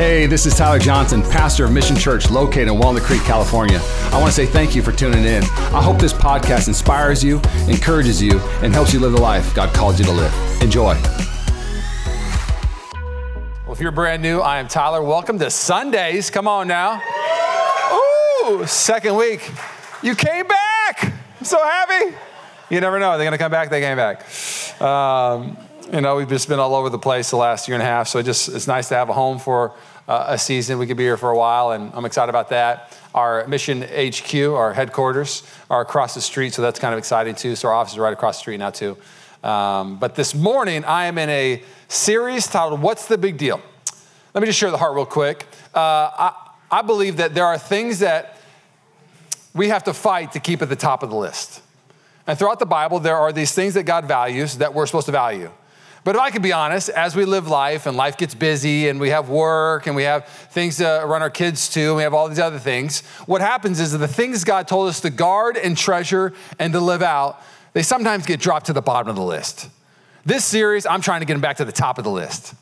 Hey, this is Tyler Johnson, pastor of Mission Church located in Walnut Creek, California. I want to say thank you for tuning in. I hope this podcast inspires you, encourages you, and helps you live the life God called you to live. Enjoy. Well, if you're brand new, I am Tyler. Welcome to Sundays. Come on now. Ooh, second week. You came back. I'm so happy. You never know. They're going to come back. They came back. Um, you know, we've just been all over the place the last year and a half. So it just it's nice to have a home for uh, a season. We could be here for a while, and I'm excited about that. Our mission HQ, our headquarters, are across the street, so that's kind of exciting too. So our office is right across the street now too. Um, but this morning, I am in a series titled "What's the Big Deal." Let me just share the heart real quick. Uh, I, I believe that there are things that we have to fight to keep at the top of the list. And throughout the Bible, there are these things that God values that we're supposed to value. But if I could be honest, as we live life and life gets busy and we have work and we have things to run our kids to and we have all these other things, what happens is that the things God told us to guard and treasure and to live out, they sometimes get dropped to the bottom of the list. This series, I'm trying to get them back to the top of the list.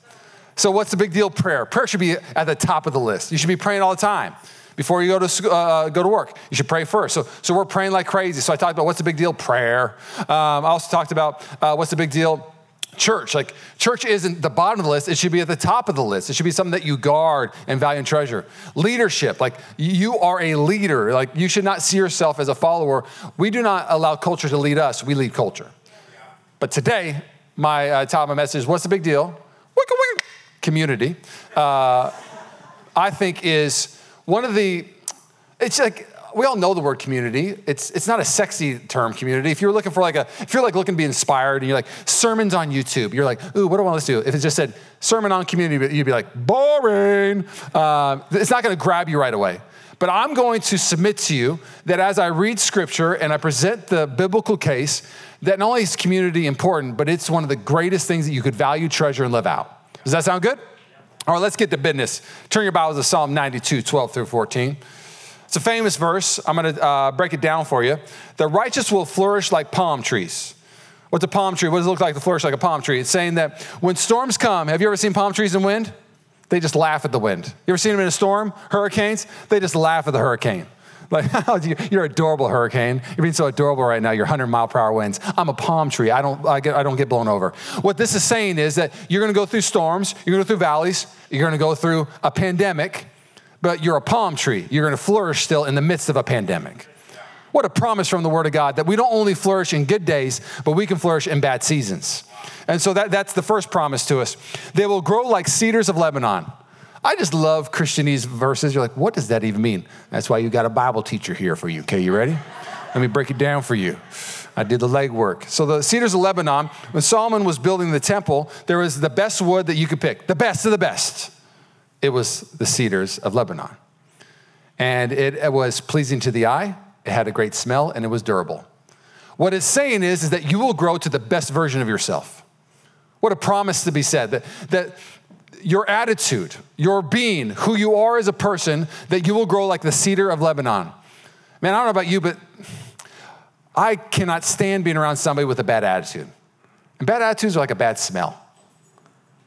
So, what's the big deal? Prayer. Prayer should be at the top of the list. You should be praying all the time. Before you go to, uh, go to work, you should pray first. So, so we're praying like crazy. So I talked about what's the big deal? Prayer. Um, I also talked about uh, what's the big deal? Church. Like, church isn't the bottom of the list, it should be at the top of the list. It should be something that you guard and value and treasure. Leadership, like, you are a leader. Like, you should not see yourself as a follower. We do not allow culture to lead us, we lead culture. But today, my uh, title of my message What's the Big Deal? Community, uh, I think is one of the, it's like, we all know the word community. It's, it's not a sexy term, community. If you're looking for like a, if you're like looking to be inspired and you're like, sermons on YouTube, you're like, ooh, what do I want to do? If it just said sermon on community, you'd be like, boring. Um, it's not going to grab you right away. But I'm going to submit to you that as I read scripture and I present the biblical case, that not only is community important, but it's one of the greatest things that you could value, treasure, and live out. Does that sound good? All right, let's get to business. Turn your Bibles to Psalm 92, 12 through 14. It's a famous verse. I'm going to uh, break it down for you. The righteous will flourish like palm trees. What's a palm tree? What does it look like to flourish like a palm tree? It's saying that when storms come, have you ever seen palm trees in wind? They just laugh at the wind. You ever seen them in a storm? Hurricanes? They just laugh at the hurricane. Like, you're adorable, hurricane. You're being so adorable right now. You're 100 mile per hour winds. I'm a palm tree. I don't, I, get, I don't get blown over. What this is saying is that you're going to go through storms, you're going to go through valleys, you're going to go through a pandemic, but you're a palm tree. You're going to flourish still in the midst of a pandemic. What a promise from the Word of God that we don't only flourish in good days, but we can flourish in bad seasons. And so that, that's the first promise to us. They will grow like cedars of Lebanon. I just love Christianese verses. You're like, what does that even mean? That's why you got a Bible teacher here for you. Okay, you ready? Let me break it down for you. I did the legwork. So the cedars of Lebanon, when Solomon was building the temple, there was the best wood that you could pick, the best of the best it was the cedars of Lebanon. And it, was pleasing to the eye, it had a great smell, and it was durable. What it's saying is, is that you will grow to the best version of yourself. What a promise to be said that, that your attitude, your being, who you are as a person, that you will grow like the cedar of Lebanon. Man, I don't know about you, but I cannot stand being around somebody with a bad attitude. And bad attitudes are like a bad smell.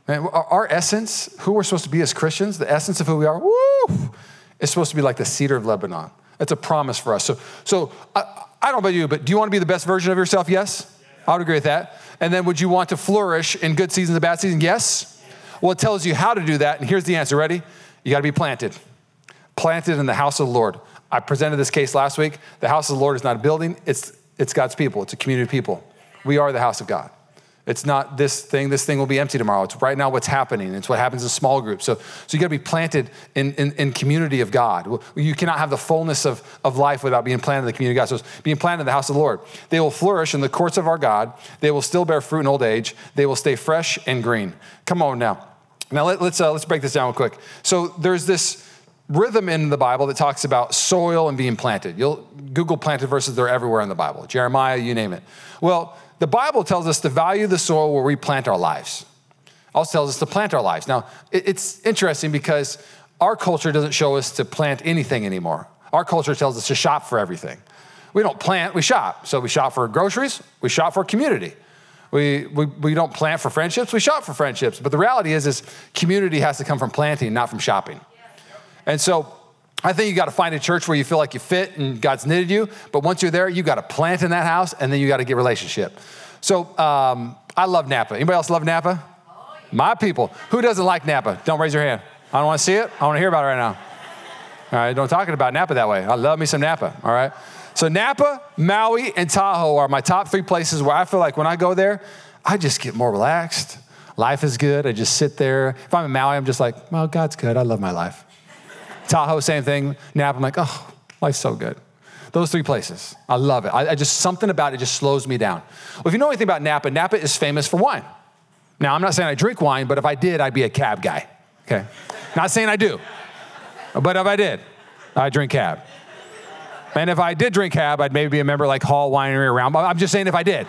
Man, our essence, who we're supposed to be as Christians, the essence of who we are, woo, is supposed to be like the cedar of Lebanon. That's a promise for us. So, so I, I don't know about you, but do you want to be the best version of yourself? Yes? I would agree with that. And then would you want to flourish in good seasons and bad seasons? Yes? Well, it tells you how to do that. And here's the answer. Ready? You got to be planted. Planted in the house of the Lord. I presented this case last week. The house of the Lord is not a building, it's, it's God's people, it's a community of people. We are the house of God. It's not this thing, this thing will be empty tomorrow. It's right now what's happening. It's what happens in small groups. So, so you got to be planted in, in, in, community of God. You cannot have the fullness of, of life without being planted in the community of God. So being planted in the house of the Lord. They will flourish in the courts of our God. They will still bear fruit in old age. They will stay fresh and green. Come on now. Now let, us let's, uh, let's break this down real quick. So there's this rhythm in the Bible that talks about soil and being planted. You'll Google planted verses, they're everywhere in the Bible. Jeremiah, you name it. Well, the Bible tells us to value the soil where we plant our lives. Also tells us to plant our lives. Now, it's interesting because our culture doesn't show us to plant anything anymore. Our culture tells us to shop for everything. We don't plant, we shop. So we shop for groceries, we shop for community. We, we, we don't plant for friendships, we shop for friendships. But the reality is, is community has to come from planting, not from shopping. And so I think you got to find a church where you feel like you fit and God's knitted you. But once you're there, you got to plant in that house and then you got to get relationship. So um, I love Napa. Anybody else love Napa? My people. Who doesn't like Napa? Don't raise your hand. I don't want to see it. I want to hear about it right now. All right, don't talking about Napa that way. I love me some Napa. All right. So Napa, Maui, and Tahoe are my top three places where I feel like when I go there, I just get more relaxed. Life is good. I just sit there. If I'm in Maui, I'm just like, well, God's good. I love my life. Tahoe, same thing. Napa, I'm like, oh, life's so good. Those three places. I love it. I, I, just, something about it just slows me down. Well, if you know anything about Napa, Napa is famous for wine. Now, I'm not saying I drink wine, but if I did, I'd be a cab guy. Okay? Not saying I do, but if I did, I drink cab. And if I did drink cab, I'd maybe be a member like Hall Winery around. But I'm just saying if I did.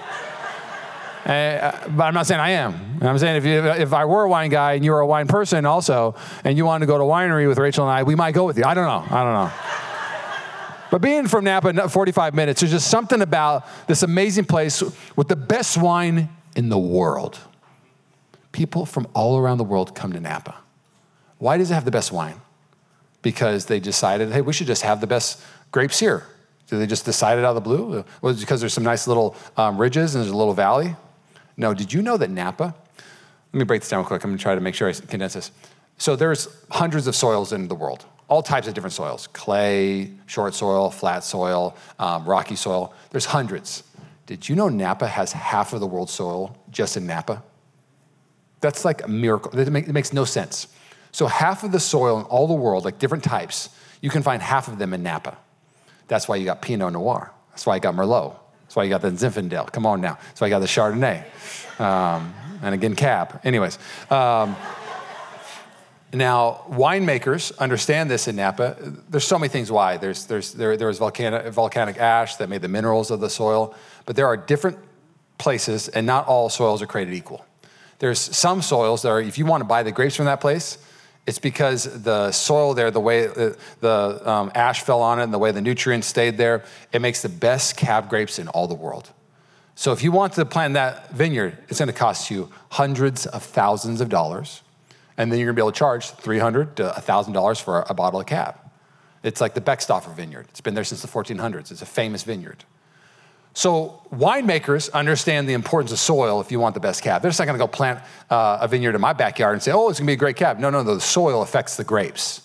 Uh, but I'm not saying I am. I'm saying if, you, if I were a wine guy and you were a wine person also, and you wanted to go to winery with Rachel and I, we might go with you. I don't know. I don't know. But being from Napa, 45 minutes, there's just something about this amazing place with the best wine in the world. People from all around the world come to Napa. Why does it have the best wine? Because they decided, hey, we should just have the best grapes here. Did they just decide it out of the blue? Was it because there's some nice little um, ridges and there's a little valley? No, did you know that Napa? Let me break this down real quick. I'm gonna try to make sure I condense this. So there's hundreds of soils in the world all types of different soils clay, short soil, flat soil, um, rocky soil. There's hundreds. Did you know Napa has half of the world's soil just in Napa? That's like a miracle. It, make, it makes no sense. So, half of the soil in all the world, like different types, you can find half of them in Napa. That's why you got Pinot Noir. That's why you got Merlot. That's why you got the Zinfandel. Come on now. That's why you got the Chardonnay. Um, and again, Cab. Anyways. Um, now, winemakers understand this in Napa. There's so many things why. There's, there's, there, there was volcanic, volcanic ash that made the minerals of the soil, but there are different places, and not all soils are created equal. There's some soils that are, if you want to buy the grapes from that place, it's because the soil there, the way uh, the um, ash fell on it and the way the nutrients stayed there, it makes the best cab grapes in all the world. So if you want to plant that vineyard, it's going to cost you hundreds of thousands of dollars and then you're gonna be able to charge 300 to $1,000 for a bottle of cab. It's like the Beckstoffer vineyard. It's been there since the 1400s. It's a famous vineyard. So winemakers understand the importance of soil if you want the best cab. They're just not gonna go plant uh, a vineyard in my backyard and say, oh, it's gonna be a great cab. No, no, no, the soil affects the grapes.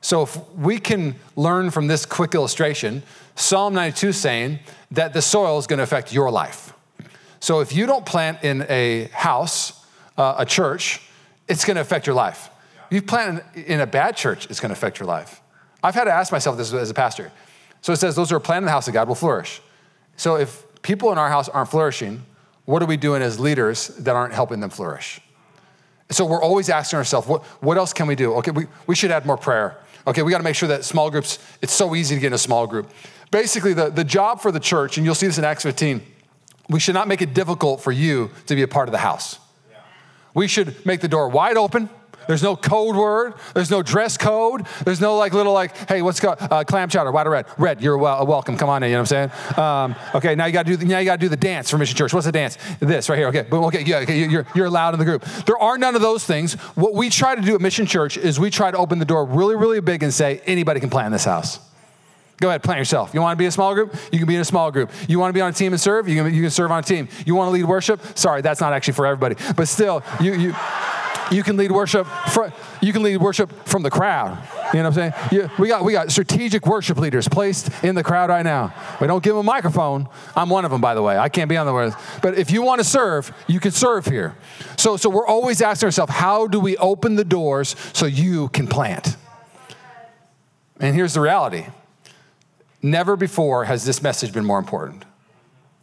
So if we can learn from this quick illustration, Psalm 92 saying that the soil is gonna affect your life. So if you don't plant in a house, uh, a church, it's going to affect your life. If You plant in a bad church, it's going to affect your life. I've had to ask myself this as a pastor. So it says, those who are planted in the house of God will flourish. So if people in our house aren't flourishing, what are we doing as leaders that aren't helping them flourish? So we're always asking ourselves, what, what else can we do? Okay, we, we should add more prayer. Okay, we got to make sure that small groups, it's so easy to get in a small group. Basically, the, the job for the church, and you'll see this in Acts 15, we should not make it difficult for you to be a part of the house. We should make the door wide open. There's no code word. There's no dress code. There's no like little like, hey, what's go, uh, clam chowder, white or red? Red. You're well, welcome. Come on in. You know what I'm saying? Um, okay, now you got to do the, now you got to do the dance for Mission Church. What's the dance? This right here. Okay, boom. Okay, yeah. Okay, you're you're allowed in the group. There are none of those things. What we try to do at Mission Church is we try to open the door really, really big and say anybody can plant in this house. Go ahead, plant yourself. You want to be a small group? You can be in a small group. You want to be on a team and serve? You can, you can serve on a team. You want to lead worship? Sorry, that's not actually for everybody. But still, you, you, you can lead worship. For, you can lead worship from the crowd. You know what I'm saying? You, we got we got strategic worship leaders placed in the crowd right now. We don't give them a microphone. I'm one of them, by the way. I can't be on the word. But if you want to serve, you can serve here. So so we're always asking ourselves, how do we open the doors so you can plant? And here's the reality. Never before has this message been more important.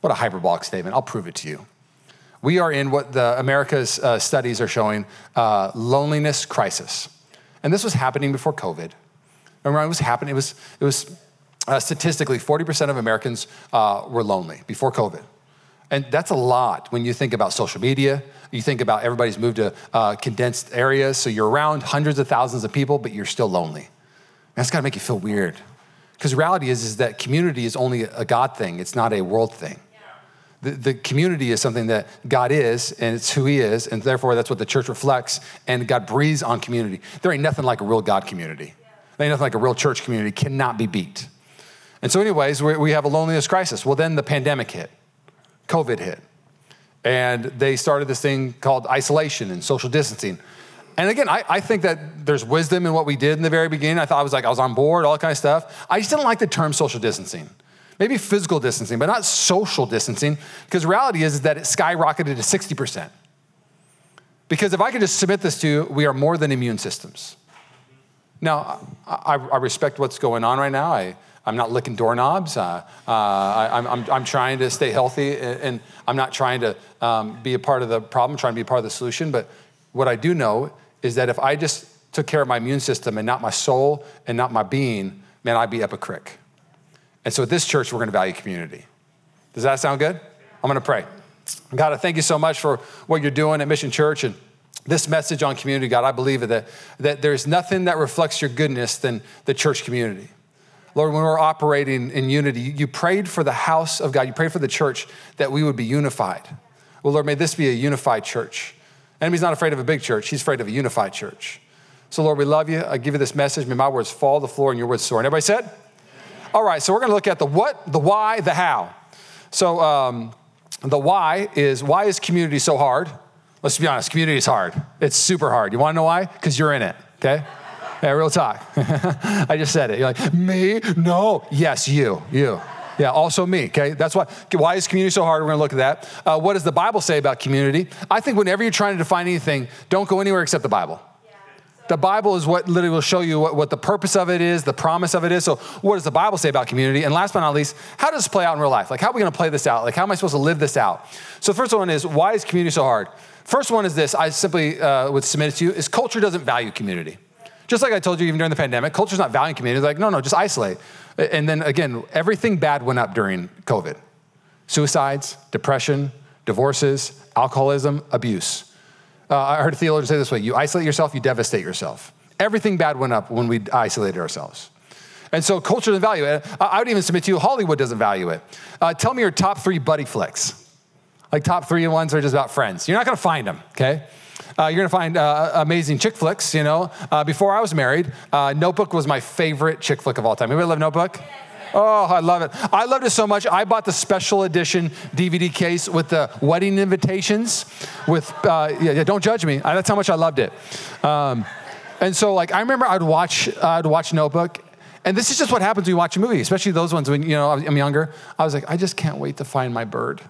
What a hyperbolic statement. I'll prove it to you. We are in what the America's uh, studies are showing uh, loneliness crisis. And this was happening before COVID. Remember, it was happening, it was, it was uh, statistically 40% of Americans uh, were lonely before COVID. And that's a lot when you think about social media. You think about everybody's moved to uh, condensed areas, so you're around hundreds of thousands of people, but you're still lonely. That's gotta make you feel weird. Because reality is, is that community is only a God thing, it's not a world thing. The, the community is something that God is, and it's who He is, and therefore that's what the church reflects, and God breathes on community. There ain't nothing like a real God community. There ain't nothing like a real church community, cannot be beat. And so, anyways, we, we have a loneliness crisis. Well, then the pandemic hit, COVID hit, and they started this thing called isolation and social distancing. And again, I, I, think that there's wisdom in what we did in the very beginning. I thought I was like, I was on board, all that kind of stuff. I just didn't like the term social distancing. Maybe physical distancing, but not social distancing, because reality is, is that it skyrocketed to 60%. Because if I could just submit this to you, we are more than immune systems. Now, I, I respect what's going on right now. I, I'm not licking doorknobs. Uh, uh, I, am I'm, I'm trying to stay healthy, and I'm not trying to um, be a part of the problem, trying to be a part of the solution. But what I do know is that if I just took care of my immune system and not my soul and not my being, man, I'd be up a crick. And so at this church, we're going to value community. Does that sound good? I'm going to pray. God, I thank you so much for what you're doing at Mission Church and this message on community, God. I believe that, that there's nothing that reflects your goodness than the church community. Lord, when we're operating in unity, you prayed for the house of God, you prayed for the church that we would be unified. Well, Lord, may this be a unified church. Enemy's not afraid of a big church, he's afraid of a unified church. So, Lord, we love you. I give you this message. May my words fall to the floor and your words soar. And everybody said? All right, so we're going to look at the what, the why, the how. So, um, the why is why is community so hard? Let's be honest, community is hard. It's super hard. You want to know why? Because you're in it, okay? Yeah, real talk. I just said it. You're like, me? No. Yes, you. You. Yeah, also me, okay? That's why. Why is community so hard? We're gonna look at that. Uh, what does the Bible say about community? I think whenever you're trying to define anything, don't go anywhere except the Bible. The Bible is what literally will show you what, what the purpose of it is, the promise of it is. So, what does the Bible say about community? And last but not least, how does this play out in real life? Like, how are we gonna play this out? Like, how am I supposed to live this out? So, the first one is why is community so hard? First one is this I simply uh, would submit it to you is culture doesn't value community. Just like I told you, even during the pandemic, culture's not valuing community. Like, no, no, just isolate. And then again, everything bad went up during COVID suicides, depression, divorces, alcoholism, abuse. Uh, I heard a theologian say this way you isolate yourself, you devastate yourself. Everything bad went up when we isolated ourselves. And so culture doesn't value it. I would even submit to you, Hollywood doesn't value it. Uh, tell me your top three buddy flicks. Like top three ones are just about friends. You're not gonna find them, okay? Uh, you're gonna find uh, amazing chick flicks, you know. Uh, before I was married, uh, Notebook was my favorite chick flick of all time. Anybody love Notebook? Oh, I love it. I loved it so much. I bought the special edition DVD case with the wedding invitations. With uh, yeah, yeah, don't judge me. That's how much I loved it. Um, and so, like, I remember I'd watch I'd watch Notebook, and this is just what happens when you watch a movie, especially those ones when you know I'm younger. I was like, I just can't wait to find my bird.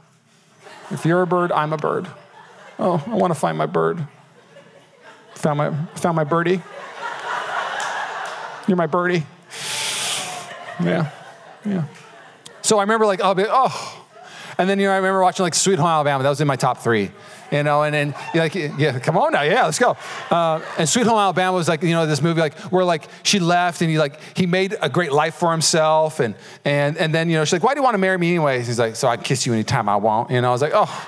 If you're a bird, I'm a bird. Oh, I want to find my bird. Found my found my birdie. You're my birdie. Yeah. Yeah. So I remember like, oh, oh. And then, you know, I remember watching like Sweet Home Alabama. That was in my top three. You know, and then like, yeah, come on now, yeah, let's go. Uh, and Sweet Home Alabama was like, you know, this movie like where like she left and he like he made a great life for himself, and and and then you know she's like, why do you want to marry me anyway? He's like, so I can kiss you anytime I want. You know, I was like, oh,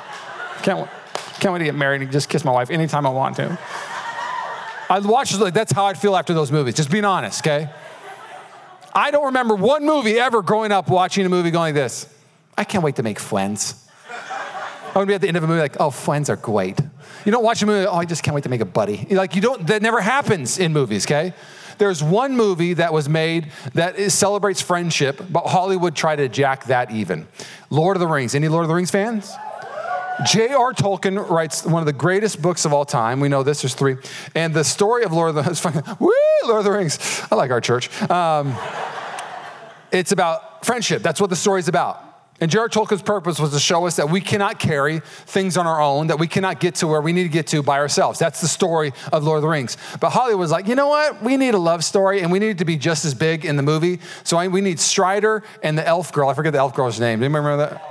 can't can't wait to get married and just kiss my wife anytime I want to. I watched like that's how I'd feel after those movies. Just being honest, okay. I don't remember one movie ever growing up watching a movie going like this. I can't wait to make friends. I would be at the end of a movie like, oh, friends are great. You don't watch a movie, oh, I just can't wait to make a buddy. Like, you don't, that never happens in movies, okay? There's one movie that was made that is, celebrates friendship, but Hollywood tried to jack that even. Lord of the Rings. Any Lord of the Rings fans? J.R. Tolkien writes one of the greatest books of all time. We know this, there's three. And the story of Lord of the Woo, Lord of the Rings. I like our church. Um, it's about friendship. That's what the story's about. And J.R. Tolkien's purpose was to show us that we cannot carry things on our own, that we cannot get to where we need to get to by ourselves. That's the story of Lord of the Rings. But Hollywood was like, you know what? We need a love story, and we need it to be just as big in the movie. So we need Strider and the elf girl. I forget the elf girl's name. Do you remember that?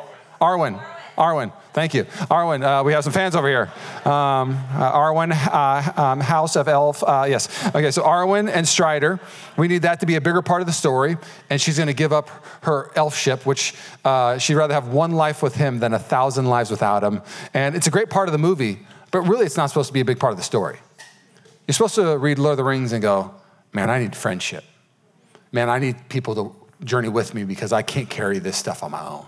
Arwen. Arwen. Arwen, thank you. Arwen, uh, we have some fans over here. Um, uh, Arwen, uh, um, House of Elf. Uh, yes. Okay, so Arwen and Strider, we need that to be a bigger part of the story. And she's going to give up her elfship, which uh, she'd rather have one life with him than a thousand lives without him. And it's a great part of the movie, but really it's not supposed to be a big part of the story. You're supposed to read Lord of the Rings and go, man, I need friendship. Man, I need people to journey with me because I can't carry this stuff on my own.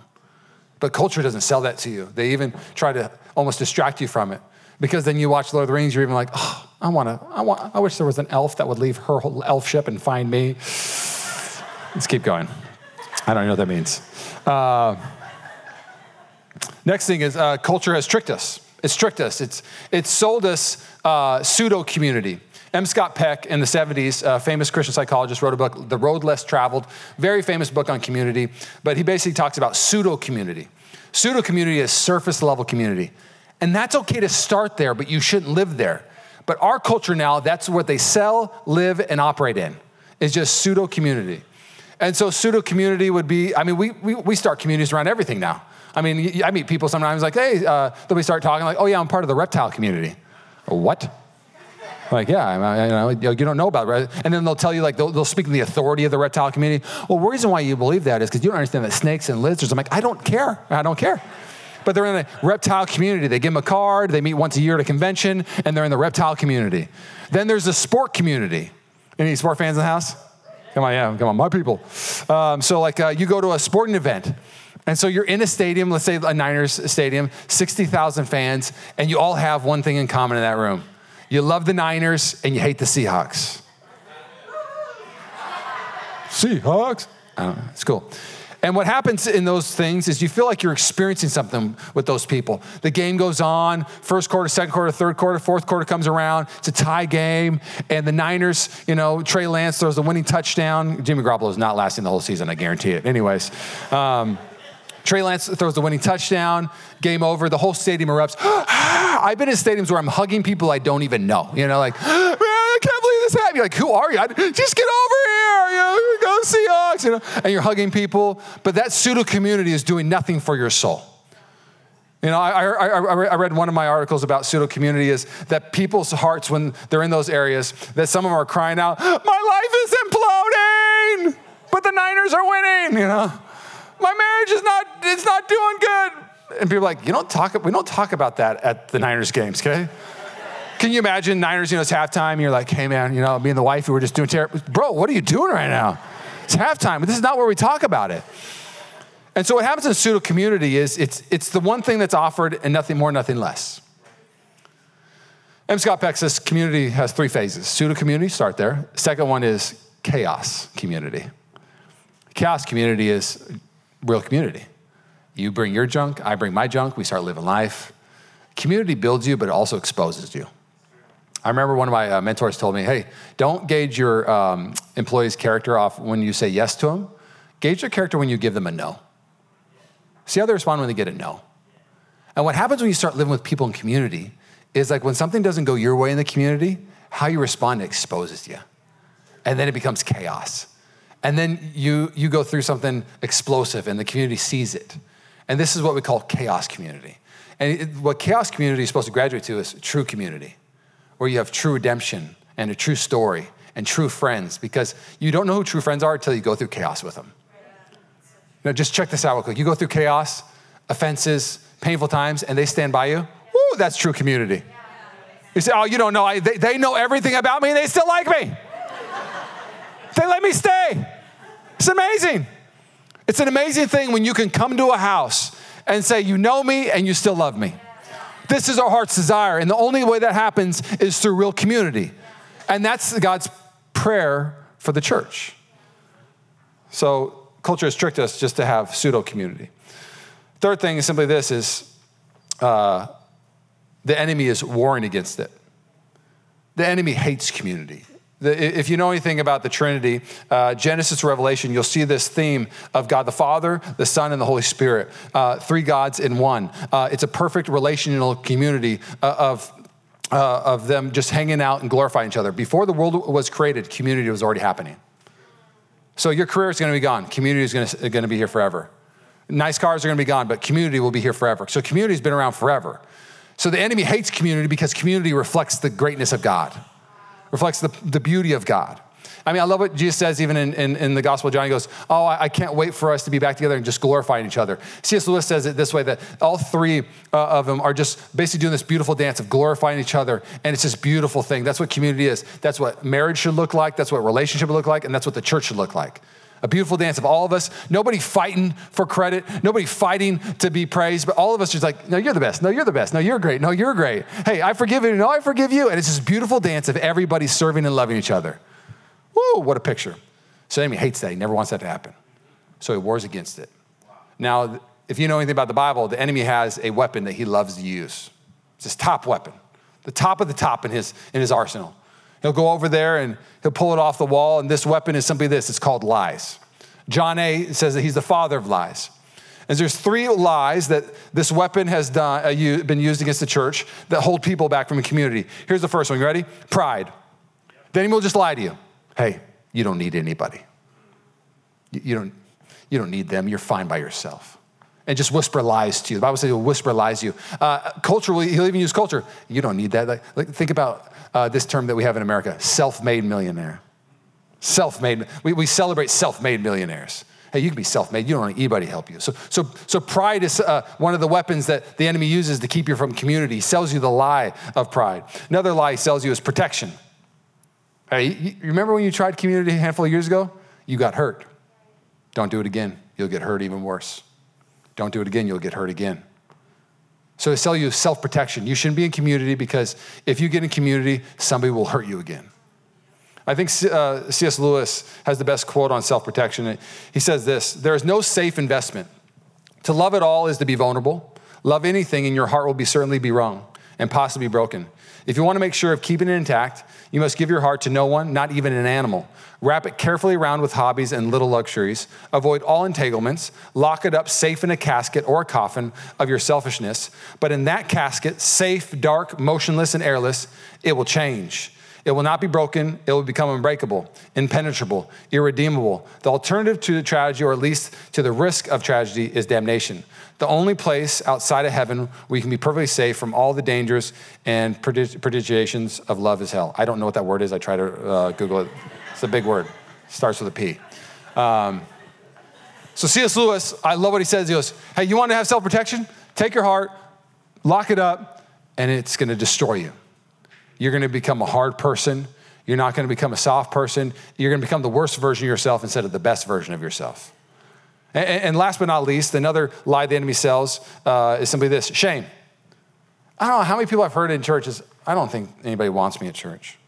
But culture doesn't sell that to you. They even try to almost distract you from it. Because then you watch Lord of the Rings, you're even like, oh, I want to, I, want, I wish there was an elf that would leave her elf ship and find me. Let's keep going. I don't know what that means. Uh, next thing is uh, culture has tricked us. It's tricked us. It's, it's sold us uh, pseudo community. M. Scott Peck in the 70s, a famous Christian psychologist, wrote a book, The Road Less Traveled, very famous book on community, but he basically talks about pseudo community. Pseudo community is surface level community. And that's okay to start there, but you shouldn't live there. But our culture now, that's what they sell, live, and operate in, is just pseudo community. And so pseudo community would be, I mean, we, we, we start communities around everything now. I mean, I meet people sometimes like, hey, uh, then we start talking like, oh yeah, I'm part of the reptile community. What? Like, yeah, you know, you don't know about it. And then they'll tell you, like, they'll, they'll speak in the authority of the reptile community. Well, the reason why you believe that is because you don't understand that snakes and lizards. I'm like, I don't care. I don't care. But they're in the reptile community. They give them a card, they meet once a year at a convention, and they're in the reptile community. Then there's the sport community. Any sport fans in the house? Come on, yeah, come on, my people. Um, so, like, uh, you go to a sporting event, and so you're in a stadium, let's say a Niners stadium, 60,000 fans, and you all have one thing in common in that room. You love the Niners and you hate the Seahawks. Seahawks? it's cool. And what happens in those things is you feel like you're experiencing something with those people. The game goes on, first quarter, second quarter, third quarter, fourth quarter comes around. It's a tie game, and the Niners, you know, Trey Lance throws the winning touchdown. Jimmy Garoppolo is not lasting the whole season, I guarantee it. Anyways, um, Trey Lance throws the winning touchdown, game over, the whole stadium erupts. Ah, I've been in stadiums where I'm hugging people I don't even know. You know, like, man, I can't believe this happened. You're like, who are you? I, just get over here. You know, go Seahawks. You know, and you're hugging people. But that pseudo community is doing nothing for your soul. You know, I, I, I, read one of my articles about pseudo community is that people's hearts, when they're in those areas, that some of them are crying out, My life is imploding, but the Niners are winning, you know my marriage is not, it's not doing good. And people are like, you don't talk, we don't talk about that at the Niners games, okay? Can you imagine Niners, you know, it's halftime, and you're like, hey man, you know, me and the wife, we were just doing terrible. Bro, what are you doing right now? It's halftime, but this is not where we talk about it. And so what happens in pseudo community is it's, it's the one thing that's offered and nothing more, nothing less. M. Scott Peck says community has three phases. Pseudo community, start there. Second one is chaos community. Chaos community is real community. You bring your junk, I bring my junk, we start living life. Community builds you, but it also exposes you. I remember one of my uh, mentors told me, hey, don't gauge your um, employee's character off when you say yes to them. Gauge their character when you give them a no. See how they respond when they get a no. And what happens when you start living with people in community is like when something doesn't go your way in the community, how you respond exposes you. And then it becomes chaos. And then you, you go through something explosive and the community sees it. And this is what we call chaos community. And it, what chaos community is supposed to graduate to is true community, where you have true redemption and a true story and true friends, because you don't know who true friends are until you go through chaos with them. Now, just check this out real quick. You go through chaos, offenses, painful times, and they stand by you. Woo, that's true community. You say, oh, you don't know. I, they, they know everything about me and they still like me. They let me stay. It's amazing. It's an amazing thing when you can come to a house and say, You know me and you still love me. This is our heart's desire. And the only way that happens is through real community. And that's God's prayer for the church. So culture has tricked us just to have pseudo community. Third thing is simply this is uh, the enemy is warring against it. The enemy hates community. The, if you know anything about the Trinity, uh, Genesis to Revelation, you'll see this theme of God the Father, the Son, and the Holy Spirit. Uh, three gods in one. Uh, it's a perfect relational community uh, of, uh, of them just hanging out and glorifying each other. Before the world was created, community was already happening. So your career is going to be gone. Community is going to, be here forever. Nice cars are going to be gone, but community will be here forever. So community has been around forever. So the enemy hates community because community reflects the greatness of God reflects the, the beauty of God. I mean, I love what Jesus says even in, in, in the Gospel of John. He goes, Oh, I, I, can't wait for us to be back together and just glorifying each other. C.S. Lewis says it this way that all three uh, of them are just basically doing this beautiful dance of glorifying each other. And it's this beautiful thing. That's what community is. That's what marriage should look like. That's what relationship should look like. And that's what the church should look like. A beautiful dance of all of us. Nobody fighting for credit. Nobody fighting to be praised. But all of us just like, no, you're the best. No, you're the best. No, you're great. No, you're great. Hey, I forgive you. No, I forgive you. And it's this beautiful dance of everybody serving and loving each other. Woo, what a picture. So enemy hates that. He never wants that to happen. So he wars against it. Now, if you know anything about the Bible, the enemy has a weapon that he loves to use. It's his top weapon, the top of the top in his, in his arsenal. He'll go over there and he'll pull it off the wall, and this weapon is simply this it's called lies. John 8 says that he's the father of lies. And there's three lies that this weapon has done, uh, been used against the church that hold people back from a community. Here's the first one. You ready? Pride. The enemy will just lie to you. Hey, you don't need anybody. You, don't, you don't need them. You're fine by yourself. And just whisper lies to you. The Bible says he'll whisper lies to you. Uh, culturally, he'll even use culture. You don't need that. Like, like think about uh, this term that we have in America self made millionaire. Self made. We, we celebrate self made millionaires. Hey, you can be self made. You don't need anybody to help you. So, so, so pride is uh, one of the weapons that the enemy uses to keep you from community. He sells you the lie of pride. Another lie he sells you is protection. Hey, you remember when you tried community a handful of years ago? You got hurt. Don't do it again. You'll get hurt even worse. Don't do it again. You'll get hurt again. So they sell you self protection. You shouldn't be in community because if you get in community, somebody will hurt you again. I think uh, C.S. Lewis has the best quote on self protection. He says this There is no safe investment. To love at all is to be vulnerable. Love anything, and your heart will be certainly be wrong and possibly broken. If you want to make sure of keeping it intact, you must give your heart to no one, not even an animal. Wrap it carefully around with hobbies and little luxuries. Avoid all entanglements. Lock it up safe in a casket or a coffin of your selfishness. But in that casket, safe, dark, motionless, and airless, it will change. It will not be broken. It will become unbreakable, impenetrable, irredeemable. The alternative to the tragedy, or at least to the risk of tragedy, is damnation. The only place outside of heaven we can be perfectly safe from all the dangers and prodigitations of love is hell. I don't know what that word is. I try to uh, Google it. It's a big word. starts with a P. Um, so C.S. Lewis, I love what he says. He goes, "Hey, you want to have self-protection? Take your heart, lock it up, and it's going to destroy you. You're going to become a hard person. You're not going to become a soft person. You're going to become the worst version of yourself instead of the best version of yourself." And, and last but not least, another lie the enemy sells uh, is simply this: shame. I don't know how many people I've heard in churches. I don't think anybody wants me at church.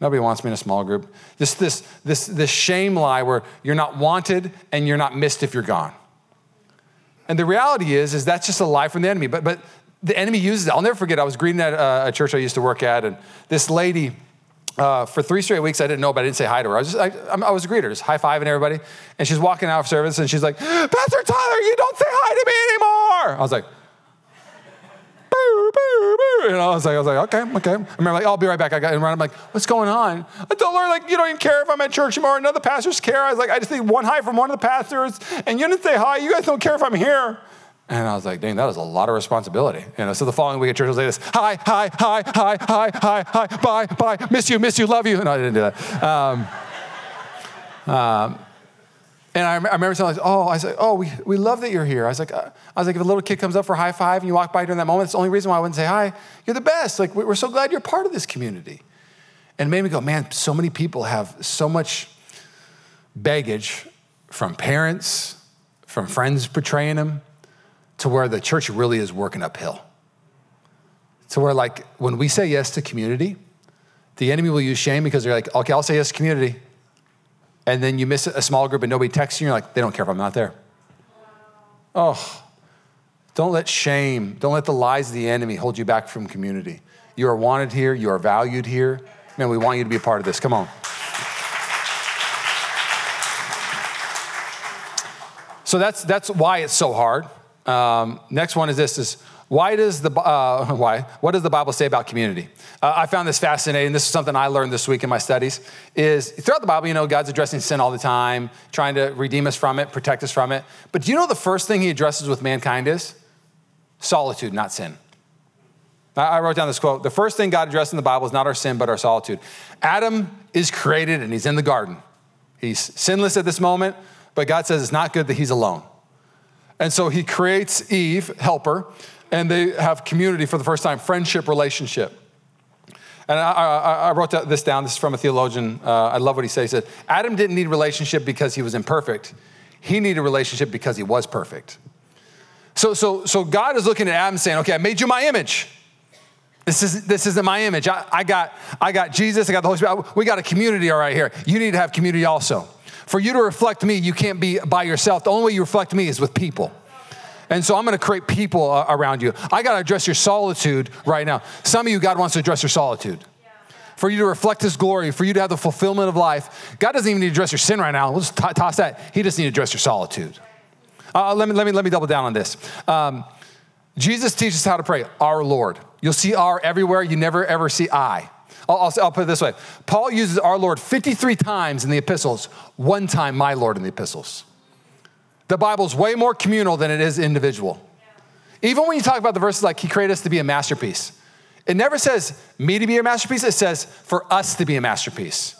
Nobody wants me in a small group. This, this, this, this shame lie where you're not wanted and you're not missed if you're gone. And the reality is, is that's just a lie from the enemy. But, but the enemy uses it. I'll never forget, I was greeting at a, a church I used to work at, and this lady, uh, for three straight weeks, I didn't know, but I didn't say hi to her. I was just, I, I was a greeter, just high fiving everybody. And she's walking out of service and she's like, Pastor Tyler, you don't say hi to me anymore. I was like, boo, boo, boo. And I was like, I was like, okay, okay. I remember like, I'll be right back. I got and I'm like, what's going on? I told her like, you don't even care if I'm at church anymore. The pastors care. I was like, I just need one hi from one of the pastors, and you didn't say hi. You guys don't care if I'm here. And I was like, dang, that is a lot of responsibility. You know, so the following week at church, I'll say this, hi, hi, hi, hi, hi, hi, hi, bye, bye, miss you, miss you, love you. No, I didn't do that. Um, um, and I, I remember telling, oh, I said, oh, we, we love that you're here. I was like, uh, I was like, if a little kid comes up for high five and you walk by during that moment, it's the only reason why I wouldn't say hi. You're the best. Like, we're so glad you're part of this community. And it made me go, man, so many people have so much baggage from parents, from friends betraying them, to where the church really is working uphill. To where, like, when we say yes to community, the enemy will use shame because they're like, okay, I'll say yes to community and then you miss a small group and nobody texts you, you're like, they don't care if I'm not there. Oh, don't let shame, don't let the lies of the enemy hold you back from community. You are wanted here, you are valued here. Man, we want you to be a part of this. Come on. So that's, that's why it's so hard. Um, next one is this is why does the uh, why? What does the Bible say about community? Uh, I found this fascinating. This is something I learned this week in my studies. Is throughout the Bible, you know, God's addressing sin all the time, trying to redeem us from it, protect us from it. But do you know the first thing He addresses with mankind is solitude, not sin. I wrote down this quote: The first thing God addressed in the Bible is not our sin, but our solitude. Adam is created and he's in the garden. He's sinless at this moment, but God says it's not good that he's alone. And so he creates Eve, helper, and they have community for the first time, friendship relationship. And I, I, I wrote this down. This is from a theologian. Uh, I love what he says. He said, Adam didn't need relationship because he was imperfect. He needed relationship because he was perfect. So, so, so God is looking at Adam saying, okay, I made you my image. This, is, this isn't my image. I, I, got, I got Jesus, I got the Holy Spirit. We got a community all right here. You need to have community also. For you to reflect me, you can't be by yourself. The only way you reflect me is with people. And so I'm going to create people uh, around you. I got to address your solitude right now. Some of you, God wants to address your solitude. For you to reflect His glory, for you to have the fulfillment of life. God doesn't even need to address your sin right now. Let's t- toss that. He just needs to address your solitude. Uh, let, me, let, me, let me double down on this. Um, Jesus teaches how to pray, our Lord. You'll see our everywhere, you never ever see I. I'll, I'll, I'll, put it this way Paul uses our Lord 53 times in the epistles, one time my Lord in the epistles. The Bible's way more communal than it is individual. Even when you talk about the verses like, He created us to be a masterpiece, it never says me to be a masterpiece, it says for us to be a masterpiece.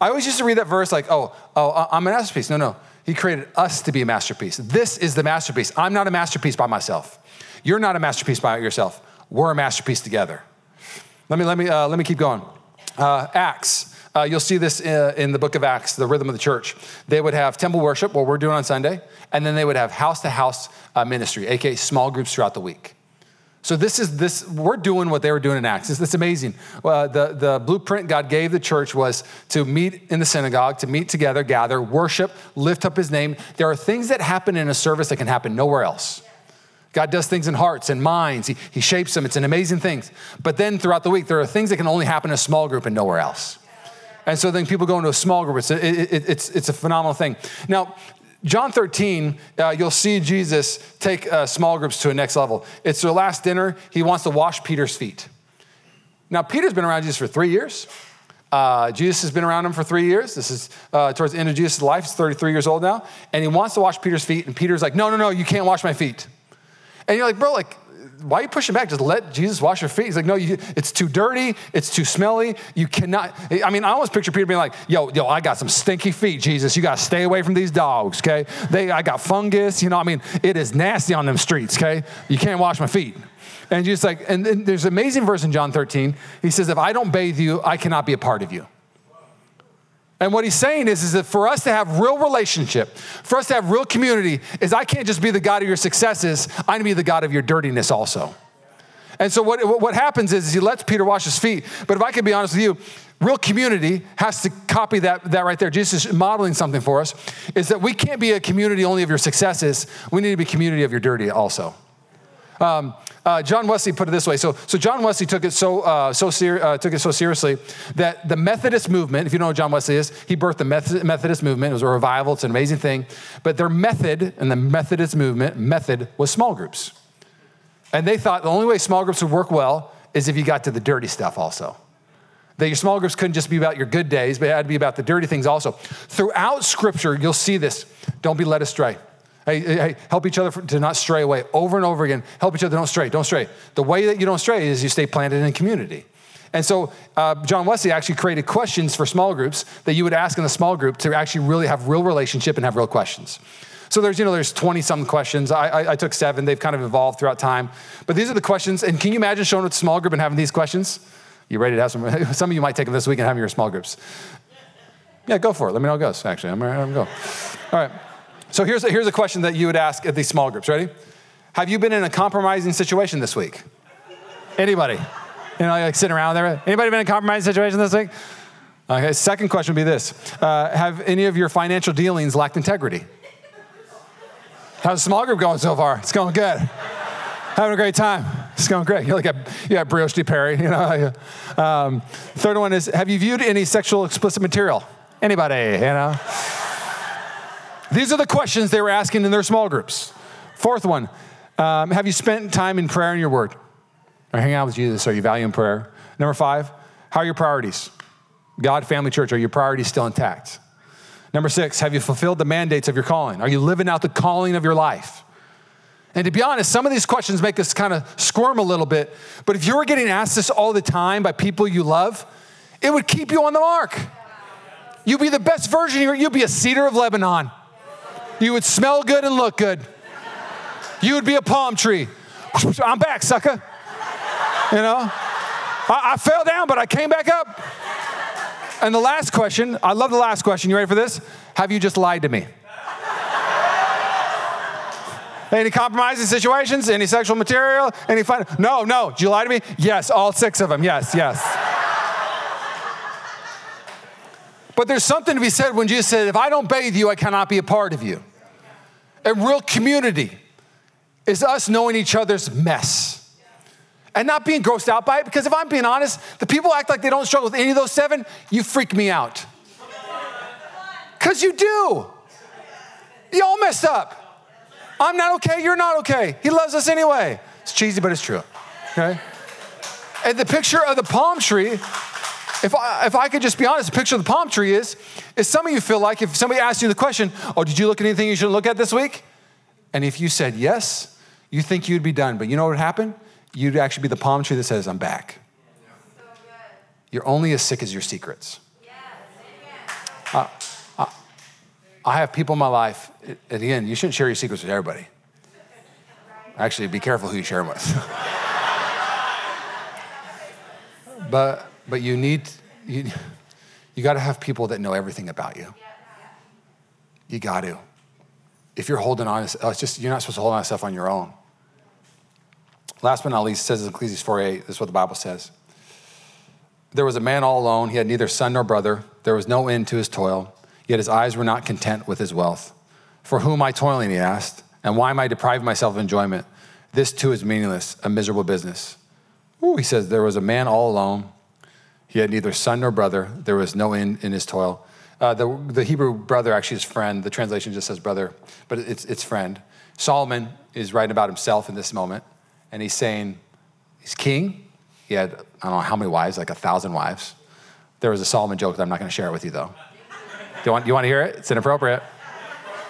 I always used to read that verse like, oh, oh, I'm a masterpiece. No, no. He created us to be a masterpiece. This is the masterpiece. I'm not a masterpiece by myself. You're not a masterpiece by yourself. We're a masterpiece together. Let me, let me, uh, let me keep going. Uh, Acts. Uh, you'll see this in, uh, in, the book of Acts, the rhythm of the church. They would have temple worship, what we're doing on Sunday, and then they would have house to house ministry, aka small groups throughout the week. So this is this we're doing what they were doing in Acts. It's, it's amazing. Uh, the, the blueprint God gave the church was to meet in the synagogue, to meet together, gather, worship, lift up his name. There are things that happen in a service that can happen nowhere else. God does things in hearts and minds. He, he shapes them. It's an amazing thing. But then throughout the week, there are things that can only happen in a small group and nowhere else. And so then people go into a small group. It's a, it, it's, it's a phenomenal thing. Now, John 13, uh, you'll see Jesus take uh, small groups to a next level. It's their last dinner. He wants to wash Peter's feet. Now, Peter's been around Jesus for three years. Uh, Jesus has been around him for three years. This is uh, towards the end of Jesus' life. He's 33 years old now. And he wants to wash Peter's feet. And Peter's like, no, no, no, you can't wash my feet. And you're like, bro, like, why are you pushing back? Just let Jesus wash your feet. He's like, no, you, it's too dirty. It's too smelly. You cannot. I mean, I always picture Peter being like, yo, yo, I got some stinky feet, Jesus. You got to stay away from these dogs, okay? They, I got fungus. You know, I mean, it is nasty on them streets, okay? You can't wash my feet. And Jesus like, and, and there's an amazing verse in John 13. He says, if I don't bathe you, I cannot be a part of you. And what he's saying is, is that for us to have real relationship, for us to have real community, is I can't just be the God of your successes, I need to be the God of your dirtiness also. And so what, what happens is, is he lets Peter wash his feet. But if I can be honest with you, real community has to copy that, that right there. Jesus is modeling something for us, is that we can't be a community only of your successes. We need to be community of your dirty also. Um, uh, John Wesley put it this way. So, so John Wesley took it so, uh, so ser- uh, took it so seriously that the Methodist movement, if you know who John Wesley is, he birthed the Methodist movement. It was a revival. It's an amazing thing. But their method in the Methodist movement, method, was small groups. And they thought the only way small groups would work well is if you got to the dirty stuff also. That your small groups couldn't just be about your good days, but it had to be about the dirty things also. Throughout Scripture, you'll see this. Don't be led astray. Hey, hey, help each other to not stray away over and over again. Help each other, don't stray, don't stray. The way that you don't stray is you stay planted in community. And so uh, John Wesley actually created questions for small groups that you would ask in the small group to actually really have real relationship and have real questions. So there's, you know, there's 20 some questions. I, I, I, took seven. They've kind of evolved throughout time. But these are the questions. And can you imagine showing up a small group and having these questions? You ready to have some? Some of you might take them this week and have your small groups. Yeah, go for it. Let me know how it goes, actually. I'm going. to go. All right. So here's a, here's a question that you would ask at these small groups. Ready? Have you been in a compromising situation this week? Anybody? You know, like sitting around there. Anybody been in a compromising situation this week? Okay, second question would be this uh, Have any of your financial dealings lacked integrity? How's the small group going so far? It's going good. Having a great time. It's going great. You're like a yeah, brioche de Perry, you know. Um, third one is Have you viewed any sexual explicit material? Anybody, you know? These are the questions they were asking in their small groups. Fourth one um, Have you spent time in prayer and your word? Or hang out with Jesus? Are you valuing prayer? Number five, how are your priorities? God, family, church, are your priorities still intact? Number six, have you fulfilled the mandates of your calling? Are you living out the calling of your life? And to be honest, some of these questions make us kind of squirm a little bit. But if you were getting asked this all the time by people you love, it would keep you on the mark. You'd be the best version. You'd be a cedar of Lebanon. You would smell good and look good. You would be a palm tree. I'm back, sucker. You know? I, I fell down, but I came back up. And the last question, I love the last question. You ready for this? Have you just lied to me? Any compromising situations? Any sexual material? Any fun? No, no. Did you lie to me? Yes, all six of them. Yes, yes. but there's something to be said when Jesus said, If I don't bathe you, I cannot be a part of you. And real community is us knowing each other's mess and not being grossed out by it. Because if I'm being honest, the people act like they don't struggle with any of those seven, you freak me out. Because you do. You all messed up. I'm not okay, you're not okay. He loves us anyway. It's cheesy, but it's true. Okay? And the picture of the palm tree, if I, if I could just be honest, the picture of the palm tree is, is some of you feel like if somebody asked you the question, oh, did you look at anything you shouldn't look at this week? And if you said yes, you think you'd be done. But you know what would happen? You'd actually be the palm tree that says, I'm back. You're only as sick as your secrets. Uh, I have people in my life, at the end, you shouldn't share your secrets with everybody. Actually, be careful who you share them with. but, but you need, you, you got to have people that know everything about you. You got to. If you're holding on, to, oh, it's just, you're not supposed to hold on to stuff on your own. Last but not least, says Ecclesiastes 4.8, this is what the Bible says. There was a man all alone. He had neither son nor brother. There was no end to his toil. Yet his eyes were not content with his wealth. For whom am I toiling, he asked, and why am I depriving myself of enjoyment? This too is meaningless, a miserable business. Ooh, he says, There was a man all alone. He had neither son nor brother. There was no end in his toil. Uh, the, the Hebrew brother actually is friend. The translation just says brother, but it's, it's friend. Solomon is writing about himself in this moment, and he's saying he's king. He had, I don't know how many wives, like a thousand wives. There was a Solomon joke that I'm not going to share it with you, though. Do you want, you want to hear it? It's inappropriate.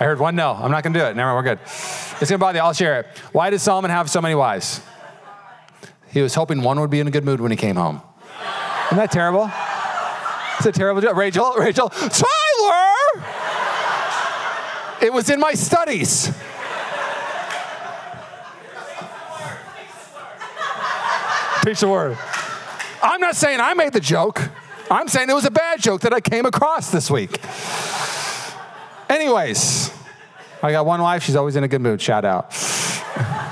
I heard one no. I'm not going to do it. Never mind, we're good. It's going to bother you. I'll share it. Why did Solomon have so many wives? He was hoping one would be in a good mood when he came home. Isn't that terrible? It's a terrible joke. Rachel, Rachel, Tyler! It was in my studies. Teach the word. I'm not saying I made the joke. I'm saying it was a bad joke that I came across this week. Anyways, I got one wife. She's always in a good mood. Shout out.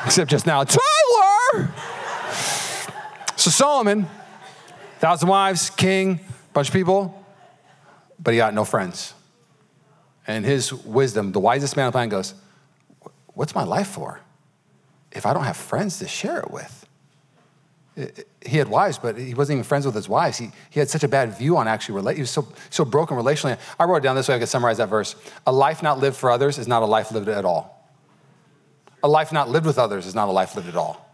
Except just now, Tyler. So Solomon, thousand wives, king, bunch of people, but he got no friends. And his wisdom, the wisest man on the planet, goes, "What's my life for? If I don't have friends to share it with." he had wives, but he wasn't even friends with his wives. He, he had such a bad view on actually relate. He was so, so broken relationally. I wrote it down this way. I could summarize that verse. A life not lived for others is not a life lived at all. A life not lived with others is not a life lived at all.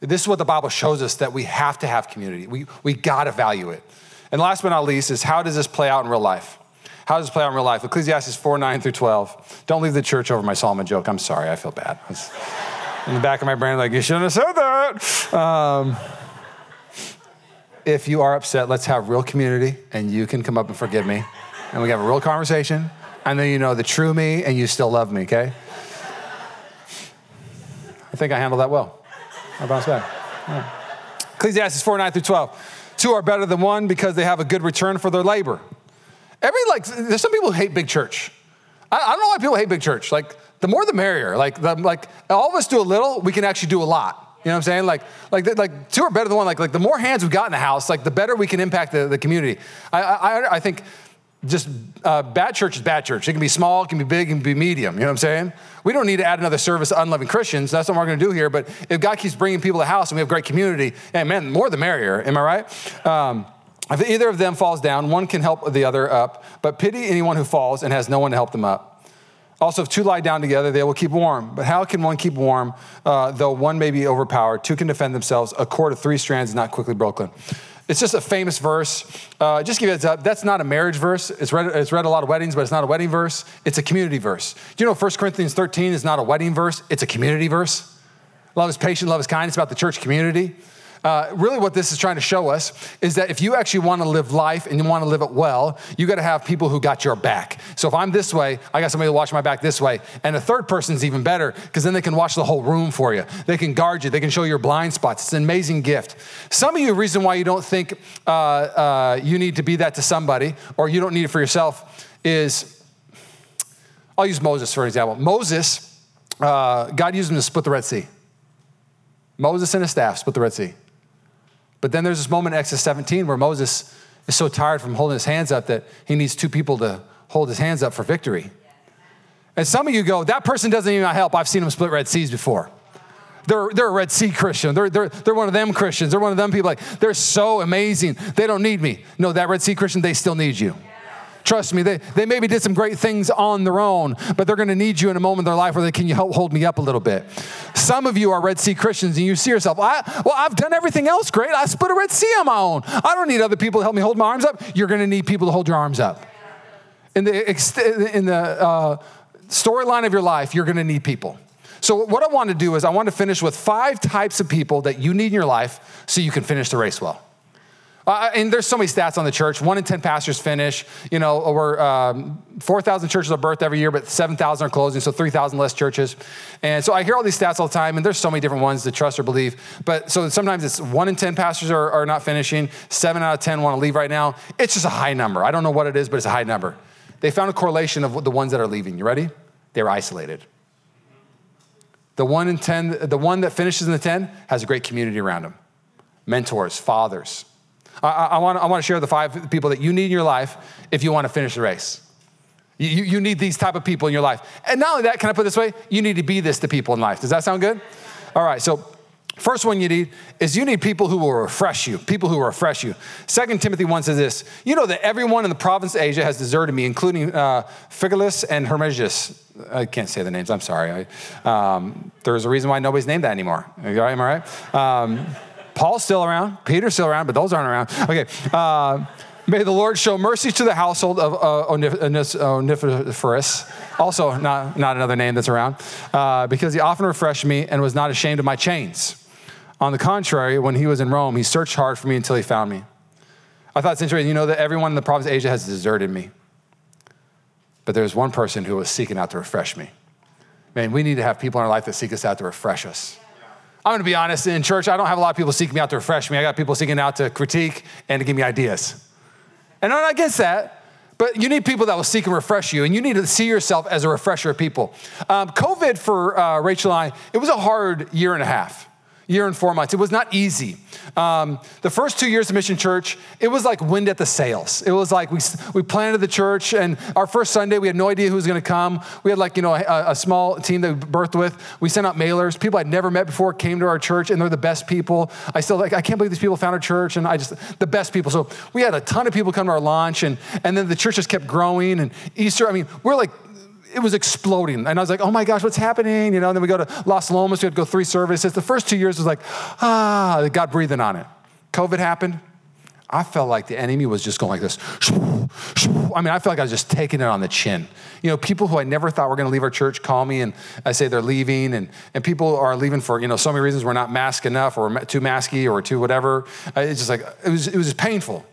This is what the Bible shows us that we have to have community. We, we got to value it. And last but not least is how does this play out in real life? How does this play out in real life? Ecclesiastes 4 9 through 12. Don't leave the church over my Solomon joke. I'm sorry. I feel bad in the back of my brain, like, you shouldn't have said that. Um, if you are upset, let's have real community and you can come up and forgive me. And we have a real conversation. And then you know the true me and you still love me, okay? I think I handled that well. I bounced back. Yeah. Ecclesiastes 4 9 through 12. Two are better than one because they have a good return for their labor. Every, like, there's some people who hate big church. I, I don't know why people hate big church. Like, the more the merrier. Like, the, like all of us do a little, we can actually do a lot. You know what I'm saying? Like, like, like two are better than one. Like, like the more hands we've got in the house, like the better we can impact the, the community. I, I, I think just uh, bad church is bad church. It can be small, it can be big, it can be medium. You know what I'm saying? We don't need to add another service to unloving Christians. That's what we're going to do here. But if God keeps bringing people to the house and we have great community, man, more the merrier. Am I right? Um, if either of them falls down, one can help the other up. But pity anyone who falls and has no one to help them up. Also, if two lie down together, they will keep warm. But how can one keep warm, uh, though one may be overpowered? Two can defend themselves. A cord of three strands is not quickly broken. It's just a famous verse. Uh, just give you a heads up, that's not a marriage verse. It's read, it's read a lot of weddings, but it's not a wedding verse. It's a community verse. Do you know 1 Corinthians 13 is not a wedding verse? It's a community verse. Love is patient, love is kind. It's about the church community. Uh, really what this is trying to show us is that if you actually want to live life and you want to live it well, you got to have people who got your back. So if I'm this way, I got somebody to watch my back this way. And a third person's even better because then they can watch the whole room for you. They can guard you. They can show your blind spots. It's an amazing gift. Some of you, reason why you don't think uh, uh, you need to be that to somebody or you don't need it for yourself is, I'll use Moses for example. Moses, uh, God used him to split the Red Sea. Moses and his staff split the Red Sea. But then there's this moment in Exodus 17 where Moses is so tired from holding his hands up that he needs two people to hold his hands up for victory. And some of you go, that person doesn't even help. I've seen them split Red Seas before. They're, they're a Red Sea Christian. They're, they're, they're one of them Christians. They're one of them people like, they're so amazing. They don't need me. No, that Red Sea Christian, they still need you. Trust me, they, they maybe did some great things on their own, but they're going to need you in a moment in their life where they can you help hold me up a little bit. Some of you are Red Sea Christians and you see yourself, I, well, I've done everything else great. I split a Red Sea on my own. I don't need other people to help me hold my arms up. You're going to need people to hold your arms up. In the, in the uh, storyline of your life, you're going to need people. So, what I want to do is, I want to finish with five types of people that you need in your life so you can finish the race well. Uh, and there's so many stats on the church. One in 10 pastors finish. You know, over um, 4,000 churches are birthed every year, but 7,000 are closing, so 3,000 less churches. And so I hear all these stats all the time, and there's so many different ones to trust or believe. But so sometimes it's one in 10 pastors are, are not finishing, seven out of 10 want to leave right now. It's just a high number. I don't know what it is, but it's a high number. They found a correlation of the ones that are leaving. You ready? They're isolated. The one in 10, the one that finishes in the 10 has a great community around them mentors, fathers, I, I, want, I want to share the five people that you need in your life if you want to finish the race. You, you need these type of people in your life. And not only that, can I put this way? You need to be this to people in life. Does that sound good? All right, so first one you need is you need people who will refresh you, people who will refresh you. Second Timothy 1 says this, you know that everyone in the province of Asia has deserted me, including uh, and Hermogenes. I can't say the names, I'm sorry. I, um, there's a reason why nobody's named that anymore. Am I right? Um, Paul's still around, Peter's still around, but those aren't around. Okay. Uh, May the Lord show mercy to the household of uh, Onesiphorus, also not, not another name that's around, uh, because he often refreshed me and was not ashamed of my chains. On the contrary, when he was in Rome, he searched hard for me until he found me. I thought it's interesting, you know, that everyone in the province of Asia has deserted me. But there's one person who was seeking out to refresh me. Man, we need to have people in our life that seek us out to refresh us. I'm going to be honest, in church, I don't have a lot of people seeking me out to refresh me. I got people seeking out to critique and to give me ideas. And I'm not against that, but you need people that will seek and refresh you, and you need to see yourself as a refresher of people. Um, COVID for uh, Rachel and I, it was a hard year and a half year and four months. It was not easy. Um, the first two years of Mission Church, it was like wind at the sails. It was like we, we planted the church, and our first Sunday, we had no idea who was going to come. We had like, you know, a, a, small team that we birthed with. We sent out mailers. People I'd never met before came to our church, and they're the best people. I still like, I can't believe these people found our church, and I just, the best people. So we had a ton of people come to our launch, and, and then the church just kept growing. And Easter, I mean, we're like it was exploding. And I was like, oh my gosh, what's happening? You know, and then we go to Las Lomas, we had to go three services. The first two years was like, ah, God breathing on it. COVID happened. I felt like the enemy was just going like this. I mean, I felt like I was just taking it on the chin. You know, people who I never thought were going to leave our church call me and I say they're leaving, and, and people are leaving for, you know, so many reasons. We're not masked enough, or too masky, or too whatever. It's just like, it was, it was just painful.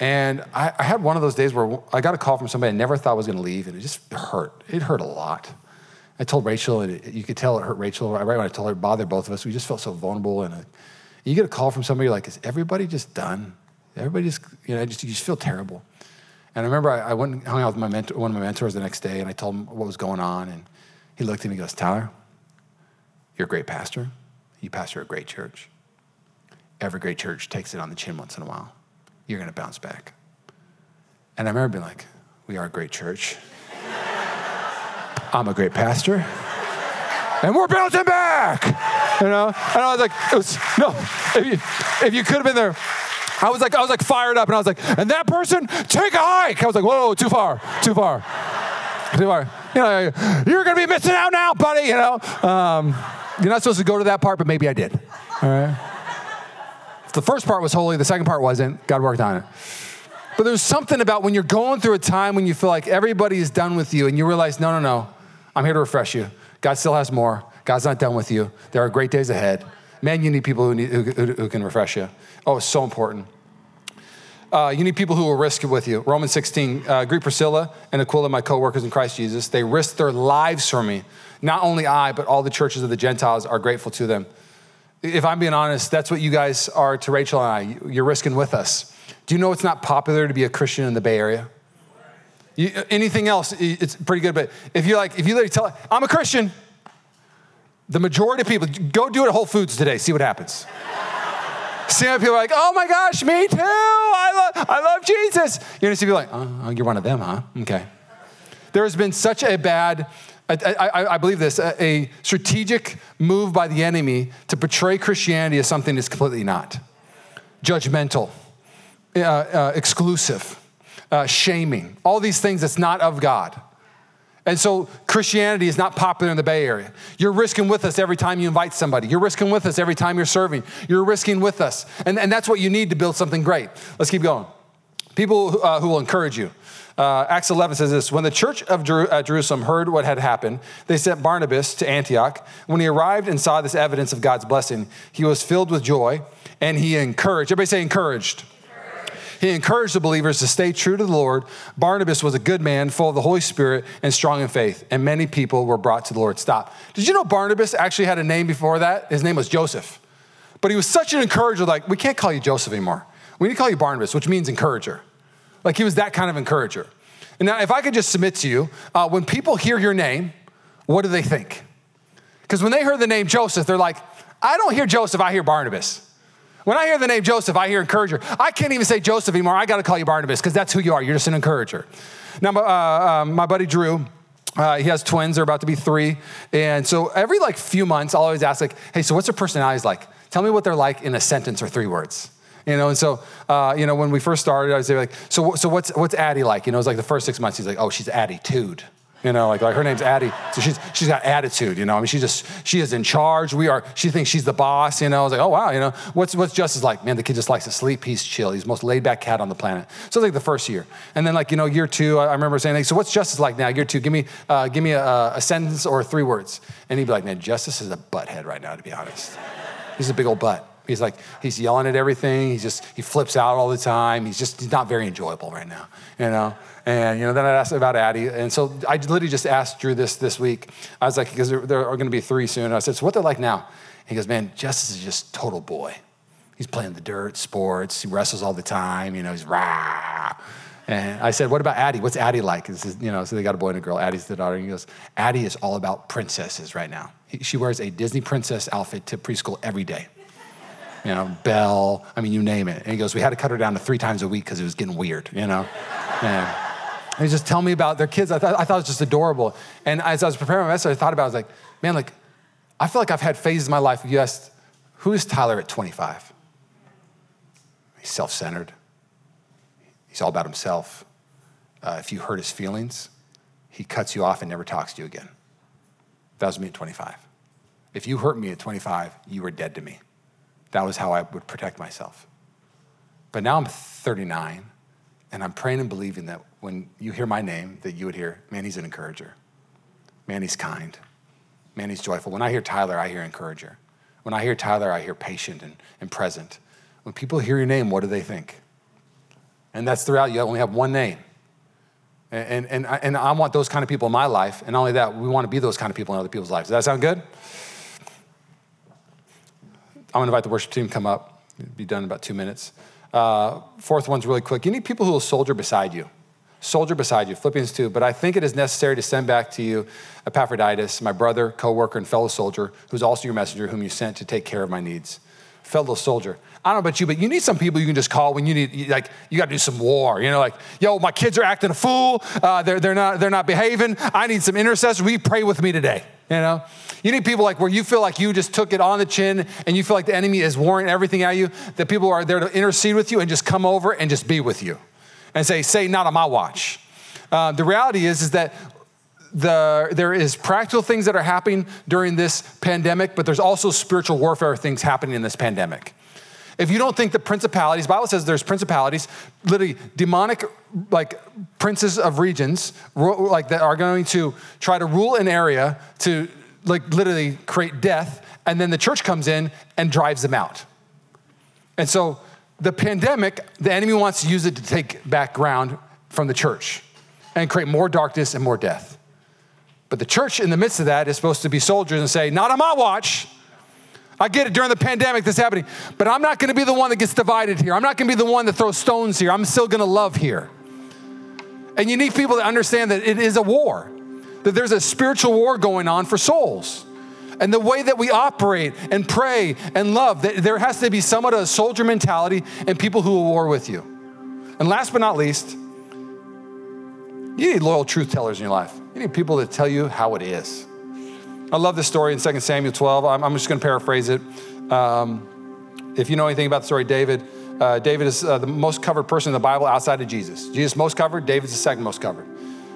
And I, I, had one of those days where I got a call from somebody I never thought was going to leave, and it just hurt. It hurt a lot. I told Rachel, and it, you could tell it hurt Rachel. Right when I told her it bothered both of us, we just felt so vulnerable. And, uh, you get a call from somebody like, "Is everybody just done? Everybody just, you know, just you just feel terrible." And I remember I, I went and hung out with my mentor, one of my mentors the next day, and I told him what was going on, and he looked at me and goes, "Tyler, you're a great pastor. You pastor a great church. Every great church takes it on the chin once in a while." You're going to bounce back. And I remember being like, we are a great church. I'm a great pastor. And we're bouncing back, you know? And I was like, it was, no, if you, if you could have been there, I was like, I was like fired up and I was like, and that person, take a hike. I was like, whoa, too far, too far, too far. You know, you're gonna be missing out now, buddy, you know? Um, you're not supposed to go to that part, but maybe I did, all right? The first part was holy, the second part wasn't. God worked on it. But there's something about when you're going through a time when you feel like everybody is done with you and you realize, no, no, no, I'm here to refresh you. God still has more. God's not done with you. There are great days ahead. Man, you need people who, need, who, who can refresh you. Oh, it's so important. Uh, you need people who will risk it with you. Romans 16, uh, greet Priscilla and Aquila, my co-workers in Christ Jesus. They risked their lives for me. Not only I, but all the churches of the Gentiles are grateful to them. If I'm being honest, that's what you guys are to Rachel and I. You're risking with us. Do you know it's not popular to be a Christian in the Bay Area? You, anything else, it's pretty good. But if you're like, if you literally tell, I'm a Christian, the majority of people, go do it at Whole Foods today, see what happens. see how people are like, oh my gosh, me too. I love, I love Jesus. You're gonna see people like, oh, you're one of them, huh? Okay. There has been such a bad, I, I, I believe this, a, strategic move by the enemy to portray Christianity as something that's completely not. Judgmental uh, uh, exclusive, uh, shaming, all these things that's not of God. And so Christianity is not popular in the Bay Area. You're risking with us every time you invite somebody. You're risking with us every time you're serving. You're risking with us. And, and that's what you need to build something great. Let's keep going. People uh, who will encourage you. Uh, Acts 11 says this When the church of Jer- uh, Jerusalem heard what had happened, they sent Barnabas to Antioch. When he arrived and saw this evidence of God's blessing, he was filled with joy and he encouraged. Everybody say encouraged. He encouraged the believers to stay true to the Lord. Barnabas was a good man, full of the Holy Spirit and strong in faith, and many people were brought to the Lord. Stop. Did you know Barnabas actually had a name before that? His name was Joseph. But he was such an encourager, like, we can't call you Joseph anymore. We need to call you Barnabas, which means encourager. Like, he was that kind of encourager. And now, if I could just submit to you, uh, when people hear your name, what do they think? Because when they heard the name Joseph, they're like, I don't hear Joseph, I hear Barnabas. When I hear the name Joseph, I hear encourager. I can't even say Joseph anymore. I got to call you Barnabas because that's who you are. You're just an encourager. Now, uh, um, my buddy Drew, uh, he has twins. They're about to be three. And so every like few months, I'll always ask like, hey, so what's their personalities like? Tell me what they're like in a sentence or three words. You know, and so, uh, you know, when we first started, I was like, so, so what's, what's Addie like? You know, it was like the first six months, he's like, oh, she's attitude. You know, like, like her name's Addie. So she's, she's got attitude, you know. I mean, she just, she is in charge. We are, she thinks she's the boss, you know. I was like, oh, wow, you know. What's, what's Justice like? Man, the kid just likes to sleep. He's chill. He's the most laid back cat on the planet. So it's like the first year. And then like, you know, year two, I, remember saying, like, so what's Justice like now? Year two, give me, uh, give me a, a sentence or three words. And he'd be like, man, Justice is a butthead right now, to be honest. He's a big old butt. He's like, he's yelling at everything. He's just, he flips out all the time. He's just, he's not very enjoyable right now, you know? And, you know, then I asked about Addie. And so I literally just asked Drew this this week. I was like, because there, there are going to be three soon. And I said, so what they're like now? He goes, man, Justice is just total boy. He's playing the dirt, sports. He wrestles all the time. You know, he's rah. And I said, what about Addie? What's Addie like? This is, you know, so they got a boy and a girl. Addie's the daughter. And he goes, Addie is all about princesses right now. She wears a Disney princess outfit to preschool every day you know, Belle, I mean, you name it. And he goes, we had to cut her down to three times a week because it was getting weird, you know? And he just tell me about their kids. I thought, I thought it was just adorable. And as I was preparing my message, I thought about it, I was like, man, like, I feel like I've had phases in my life. You asked, who is Tyler at 25? He's self centered, he's all about himself. Uh, if you hurt his feelings, he cuts you off and never talks to you again. That was me at 25. If you hurt me at 25, you were dead to me. That was how I would protect myself. But now I'm 39, and I'm praying and believing that when you hear my name, that you would hear, man, he's an encourager. Man, he's kind. Man, he's joyful. When I hear Tyler, I hear encourager. When I hear Tyler, I hear patient and, and present. When people hear your name, what do they think? And that's throughout, you only have one name. And, and, and, I, and I want those kind of people in my life. And not only that, we want to be those kind of people in other people's lives. Does that sound good? I'm going to invite the worship team to come up. It'll be done in about two minutes. Uh, fourth one's really quick. You need people who will soldier beside you. Soldier beside you, Philippians 2. But I think it is necessary to send back to you Epaphroditus, my brother, co worker, and fellow soldier, who's also your messenger, whom you sent to take care of my needs. Fellow soldier. I don't know about you, but you need some people you can just call when you need, like, you got to do some war. You know, like, yo, my kids are acting a fool. Uh, they're, they're, not, they're not behaving. I need some intercessors. We pray with me today? You know? You need people like where you feel like you just took it on the chin and you feel like the enemy is warring everything at you, that people are there to intercede with you and just come over and just be with you and say, say, not on my watch. Uh, the reality is, is that the, there is practical things that are happening during this pandemic, but there's also spiritual warfare things happening in this pandemic. If you don't think the principalities, Bible says there's principalities, literally demonic like princes of regions, like that are going to try to rule an area to like literally create death, and then the church comes in and drives them out. And so the pandemic, the enemy wants to use it to take back ground from the church and create more darkness and more death. But the church, in the midst of that, is supposed to be soldiers and say, Not on my watch. I get it during the pandemic, this happening, but I'm not gonna be the one that gets divided here. I'm not gonna be the one that throws stones here. I'm still gonna love here. And you need people to understand that it is a war, that there's a spiritual war going on for souls. And the way that we operate and pray and love, that there has to be somewhat of a soldier mentality and people who will war with you. And last but not least, you need loyal truth tellers in your life. You need people that tell you how it is. I love this story in 2 Samuel 12. I'm, I'm just going to paraphrase it. Um, if you know anything about the story, David, uh, David is uh, the most covered person in the Bible outside of Jesus. Jesus most covered, David's the second most covered.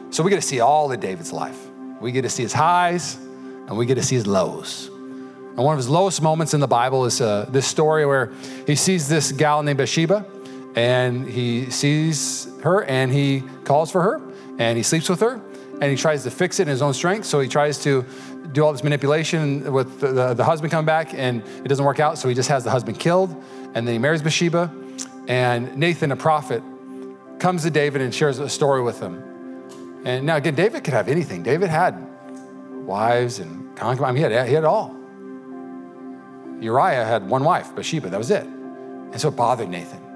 So we get to see all of David's life. We get to see his highs and we get to see his lows. And one of his lowest moments in the Bible is uh, this story where he sees this gal named Bathsheba and he sees her and he calls for her and he sleeps with her and he tries to fix it in his own strength. So he tries to do all this manipulation with the, the, the, husband come back and it doesn't work out. So he just has the husband killed and then he marries Bathsheba. And Nathan, a prophet, comes to David and shares a story with him. And now again, David could have anything. David had wives and concubines. He had, he had it all. Uriah had one wife, Bathsheba. That was it. And so it bothered Nathan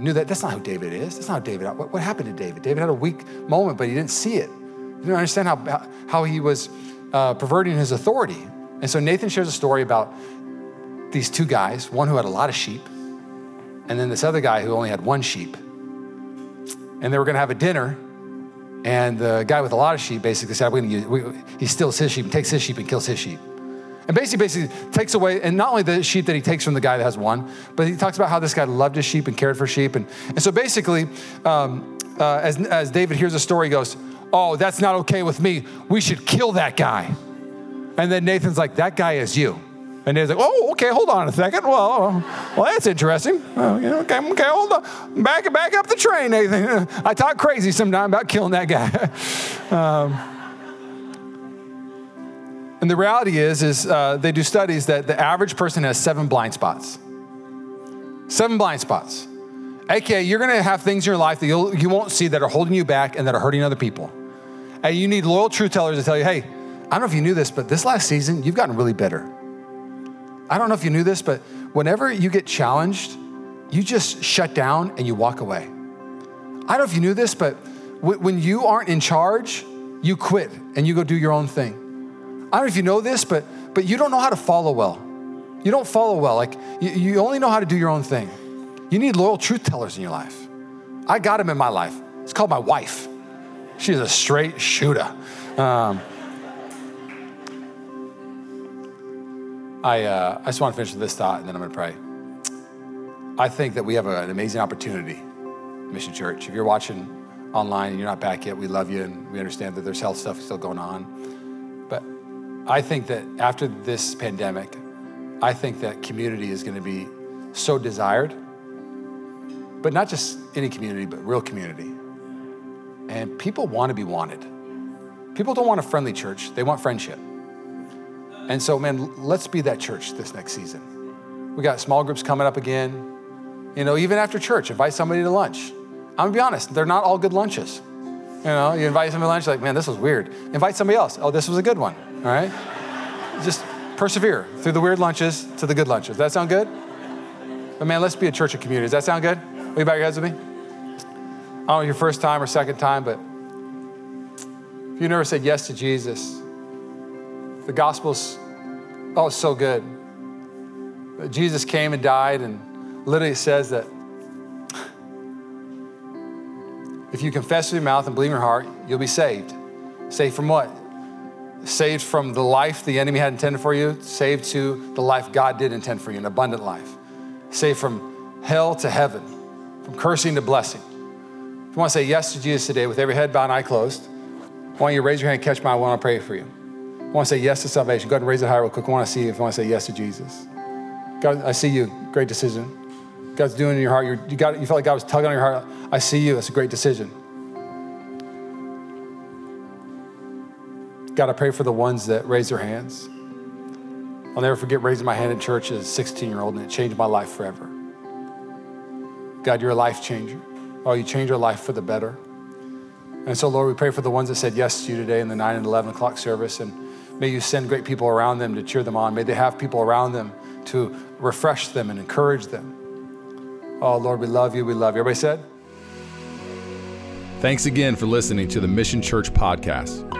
knew that that's not who David is. That's not David. What, what, happened to David? David had a weak moment, but he didn't see it. He didn't understand how, how he was uh, perverting his authority. And so Nathan shares a story about these two guys, one who had a lot of sheep, and then this other guy who only had one sheep. And they were going to have a dinner, and the guy with a lot of sheep basically said, use, we, he steals his sheep, takes his sheep, and kills his sheep. And basically, basically takes away, and not only the sheep that he takes from the guy that has one, but he talks about how this guy loved his sheep and cared for sheep. And, and so basically, um, uh, as, as David hears the story, he goes, Oh, that's not okay with me. We should kill that guy. And then Nathan's like, That guy is you. And Nathan's like, Oh, okay, hold on a second. Well, well, that's interesting. Oh, okay, okay, hold on. Back, back up the train, Nathan. I talk crazy sometimes about killing that guy. um, and the reality is, is uh, they do studies that the average person has seven blind spots. Seven blind spots. AKA, you're gonna have things in your life that you'll, you won't see that are holding you back and that are hurting other people. And you need loyal truth tellers to tell you, hey, I don't know if you knew this, but this last season, you've gotten really bitter. I don't know if you knew this, but whenever you get challenged, you just shut down and you walk away. I don't know if you knew this, but when you aren't in charge, you quit and you go do your own thing. I don't know if you know this, but, but you don't know how to follow well. You don't follow well. Like, you, you only know how to do your own thing. You need loyal truth tellers in your life. I got him in my life. It's called my wife. She's a straight shooter. Um, I, uh, I just want to finish with this thought and then I'm going to pray. I think that we have an amazing opportunity, Mission Church. If you're watching online and you're not back yet, we love you and we understand that there's health stuff still going on. I think that after this pandemic, I think that community is going to be so desired, but not just any community, but real community. And people want to be wanted. People don't want a friendly church, they want friendship. And so, man, let's be that church this next season. We got small groups coming up again. You know, even after church, invite somebody to lunch. I'm gonna be honest, they're not all good lunches. You know, you invite somebody to lunch, like, man, this was weird. Invite somebody else. Oh, this was a good one. All right? Just persevere through the weird lunches to the good lunches. Does that sound good? But man, let's be a church of community. Does that sound good? Will you bow your heads with me? I don't know your first time or second time, but if you never said yes to Jesus, the gospel's oh, it's so good. Jesus came and died, and literally says that if you confess with your mouth and believe in your heart, you'll be saved. Saved from what? Saved from the life the enemy had intended for you, saved to the life God did intend for you, an abundant life. Saved from hell to heaven, from cursing to blessing. If you want to say yes to Jesus today with every head bowed and eye closed, I want you raise your hand, catch my one, I want to pray for you. I want to say yes to salvation. Go ahead and raise it high real quick. I want to see you if you want to say yes to Jesus. God, I see you. Great decision. God's doing in your heart. You're, you got, you felt like God was tugging on your heart. I see you. That's a great decision. God, I pray for the ones that raise their hands. I'll never forget raising my hand in church as a 16 year old, and it changed my life forever. God, you're a life changer. Oh, you change our life for the better. And so, Lord, we pray for the ones that said yes to you today in the 9 and 11 o'clock service. And may you send great people around them to cheer them on. May they have people around them to refresh them and encourage them. Oh, Lord, we love you. We love you. Everybody said? Thanks again for listening to the Mission Church podcast.